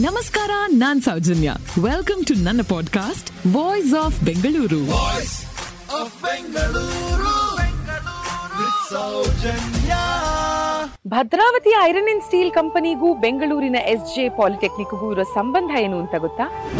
ನಮಸ್ಕಾರ ನಾನ್ Soujanya. Welcome to ನನ್ನ podcast voice of Bengaluru Bhadravati iron and steel ಕಂಪನಿಗೂ ಬೆಂಗಳೂರಿನ ಎಸ್ ಜೆ ಪಾಲಿಟೆಕ್ನಿಕ್ಗೂ ಇರೋ ಸಂಬಂಧ ಏನು ಅಂತ ಗೊತ್ತಾ?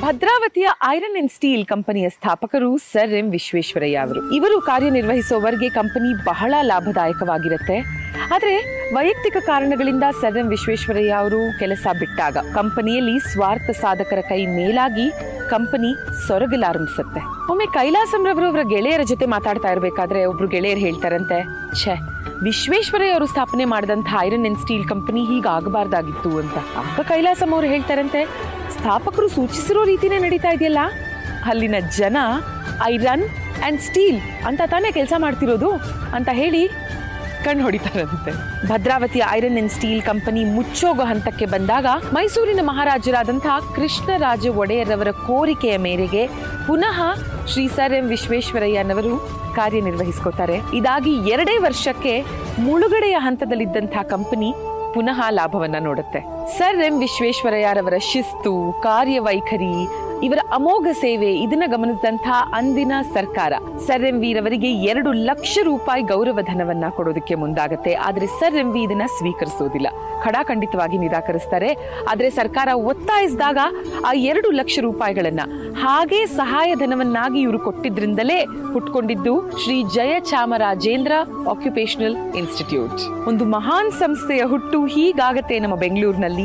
ಭದ್ರಾವತಿಯ ಐರನ್ ಅಂಡ್ ಸ್ಟೀಲ್ ಕಂಪನಿಯ ಸ್ಥಾಪಕರು ಸರ್ ಎಂ ವಿಶ್ವೇಶ್ವರಯ್ಯ ಅವರು. ಇವರು ಕಾರ್ಯನಿರ್ವಹಿಸುವವರಿಗೆ ಕಂಪನಿ ಬಹಳ ಲಾಭದಾಯಕವಾಗಿರುತ್ತೆ. ಆದ್ರೆ ವೈಯಕ್ತಿಕ ಕಾರಣಗಳಿಂದ ಸರ್ ಎಂ ವಿಶ್ವೇಶ್ವರಯ್ಯ ಅವರು ಕೆಲಸ ಬಿಟ್ಟಾಗ ಕಂಪನಿಯಲ್ಲಿ ಸ್ವಾರ್ಥ ಸಾಧಕರ ಕೈ ಮೇಲಾಗಿ ಕಂಪನಿ ಸೊರಗಲಾರಂಭಿಸುತ್ತೆ ಒಮ್ಮೆ ಕೈಲಾಸಂರವರು ಅವರ ಗೆಳೆಯರ ಜೊತೆ ಮಾತಾಡ್ತಾ ಇರಬೇಕಾದ್ರೆ ಒಬ್ರು ಗೆಳೆಯರು ಹೇಳ್ತಾರಂತೆ, ಛೇ, ವಿಶ್ವೇಶ್ವರಯ್ಯ ಅವರು ಸ್ಥಾಪನೆ ಮಾಡಿದಂಥ ಐರನ್ ಅಂಡ್ ಸ್ಟೀಲ್ ಕಂಪನಿ ಹೀಗಾಗಬಾರ್ದಾಗಿತ್ತು ಅಂತ. ಅಕ್ಕ ಕೈಲಾಸಂ ಅವರು ಹೇಳ್ತಾರಂತೆ, ಸ್ಥಾಪಕರು ಸೂಚಿಸಿರೋ ರೀತಿನೇ ನಡೀತಾ ಇದೆಯಲ್ಲ? ಅಲ್ಲಿನ ಜನ ಐರನ್ ಅಂಡ್ ಸ್ಟೀಲ್ ಅಂತ ತಾನೇ ಕೆಲಸ ಮಾಡ್ತಿರೋದು? ಅಂತ ಹೇಳಿ ಕಣ್ಣು ಹೊಡಿತಾರಂತೆ. Bhadravati iron and steel company ಮುಚ್ಚೋಗೋ ಹಂತಕ್ಕೆ ಬಂದಾಗ ಮೈಸೂರಿನ ಮಹಾರಾಜರಾದಂತಹ ಕೃಷ್ಣರಾಜ ಒಡೆಯರವರ ಕೋರಿಕೆಯ ಮೇರೆಗೆ ಪುನಃ ಶ್ರೀ ಸರ್ ಎಂ ವಿಶ್ವೇಶ್ವರಯ್ಯನವರು ಕಾರ್ಯನಿರ್ವಹಿಸ್ಕೋತಾರೆ ಇದಾಗಿ ಎರಡೇ ವರ್ಷಕ್ಕೆ ಮುಳುಗಡೆಯ ಹಂತದಲ್ಲಿದ್ದಂತಹ ಕಂಪನಿ ಪುನಃ ಲಾಭವನ್ನ ನೋಡುತ್ತೆ. ಸರ್ ಎಂ ವಿಶ್ವೇಶ್ವರಯ್ಯರವರ ಶಿಸ್ತು, ಕಾರ್ಯವೈಖರಿ, ಇವರ ಅಮೋಘ ಸೇವೆ, ಇದನ್ನ ಗಮನಿಸಿದಂತಹ ಅಂದಿನ ಸರ್ಕಾರ. ಸರ್ ಎಂ ವಿರವರಿಗೆ ಎರಡು ಲಕ್ಷ ರೂಪಾಯಿ ಗೌರವ ಧನವನ್ನ ಕೊಡೋದಕ್ಕೆ ಮುಂದಾಗತ್ತೆ. ಆದ್ರೆ ಸರ್ ಎಂ ವಿ ಇದನ್ನ ಸ್ವೀಕರಿಸೋದಿಲ್ಲ. ಖಡಾಖಂಡಿತವಾಗಿ ನಿರಾಕರಿಸ್ತಾರೆ. ಆದ್ರೆ ಸರ್ಕಾರ ಒತ್ತಾಯಿಸಿದಾಗ ಆ ಎರಡು ಲಕ್ಷ ರೂಪಾಯಿಗಳನ್ನ ಹಾಗೆ ಸಹಾಯ ಧನವನ್ನಾಗಿ ಇವರು ಕೊಟ್ಟಿದ್ರಿಂದಲೇ ಹುಟ್ಕೊಂಡಿದ್ದು ಶ್ರೀ ಜಯ ಚಾಮರಾಜೇಂದ್ರ ಆಕ್ಯುಪೇಷನಲ್ ಇನ್ಸ್ಟಿಟ್ಯೂಟ್ ಒಂದು ಮಹಾನ್ ಸಂಸ್ಥೆಯ ಹುಟ್ಟು ಹೀಗಾಗತ್ತೆ ನಮ್ಮ ಬೆಂಗಳೂರಿನಲ್ಲಿ.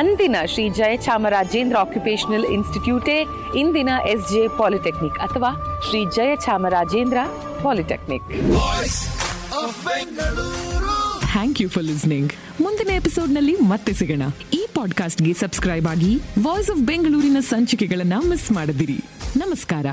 ಅಂದಿನ ಶ್ರೀ ಜಯಚಾಮರಾಜೇಂದ್ರ ಆಕ್ಯುಪೇಷನಲ್ ಇನ್ಸ್ಟಿಟ್ಯೂಟೇ ಇಂದಿನ ಎಸ್ ಜೆ ಪಾಲಿಟೆಕ್ನಿಕ್ ಅಥವಾ Shri Jayachamarajendra polytechnic thank you for listening ಮುಂದಿನ ಎಪಿಸೋಡ್ನಲ್ಲಿ ಮತ್ತೆ ಸಿಗೋಣ. ಈ ಪಾಡ್ಕಾಸ್ಟ್ಗೆ ಸಬ್ಸ್ಕ್ರೈಬ್ ಆಗಿ ವಾಯ್ಸ್ ಆಫ್ ಬೆಂಗಳೂರಿನ ಸಂಚಿಕೆಗಳನ್ನ ಮಿಸ್ ಮಾಡದಿರಿ. ನಮಸ್ಕಾರ.